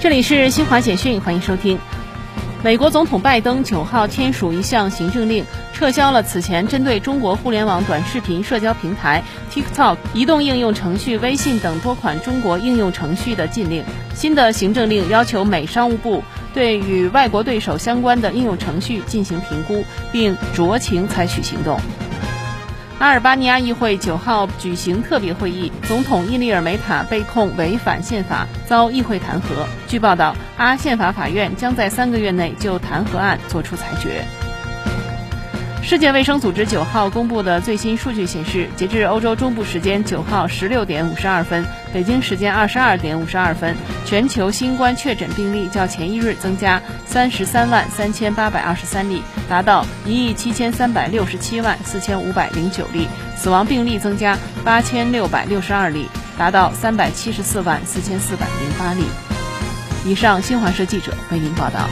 这里是新华简讯，欢迎收听。美国总统拜登九号签署一项行政令，撤销了此前针对中国互联网短视频社交平台 TikTok、移动应用程序微信等多款中国应用程序的禁令。新的行政令要求美商务部对与外国对手相关的应用程序进行评估，并酌情采取行动。阿尔巴尼亚议会九号举行特别会议，总统伊利尔梅塔被控违反宪法，遭议会弹劾。据报道，阿宪法法院将在三个月内就弹劾案作出裁决。世界卫生组织九号公布的最新数据显示，截至欧洲中部时间九号十六点五十二分，北京时间二十二点五十二分，全球新冠确诊病例较前一日增加三十三万三千八百二十三例，达到一亿七千三百六十七万四千五百零九例；死亡病例增加八千六百六十二例，达到三百七十四万四千四百零八例。以上，新华社记者为您报道。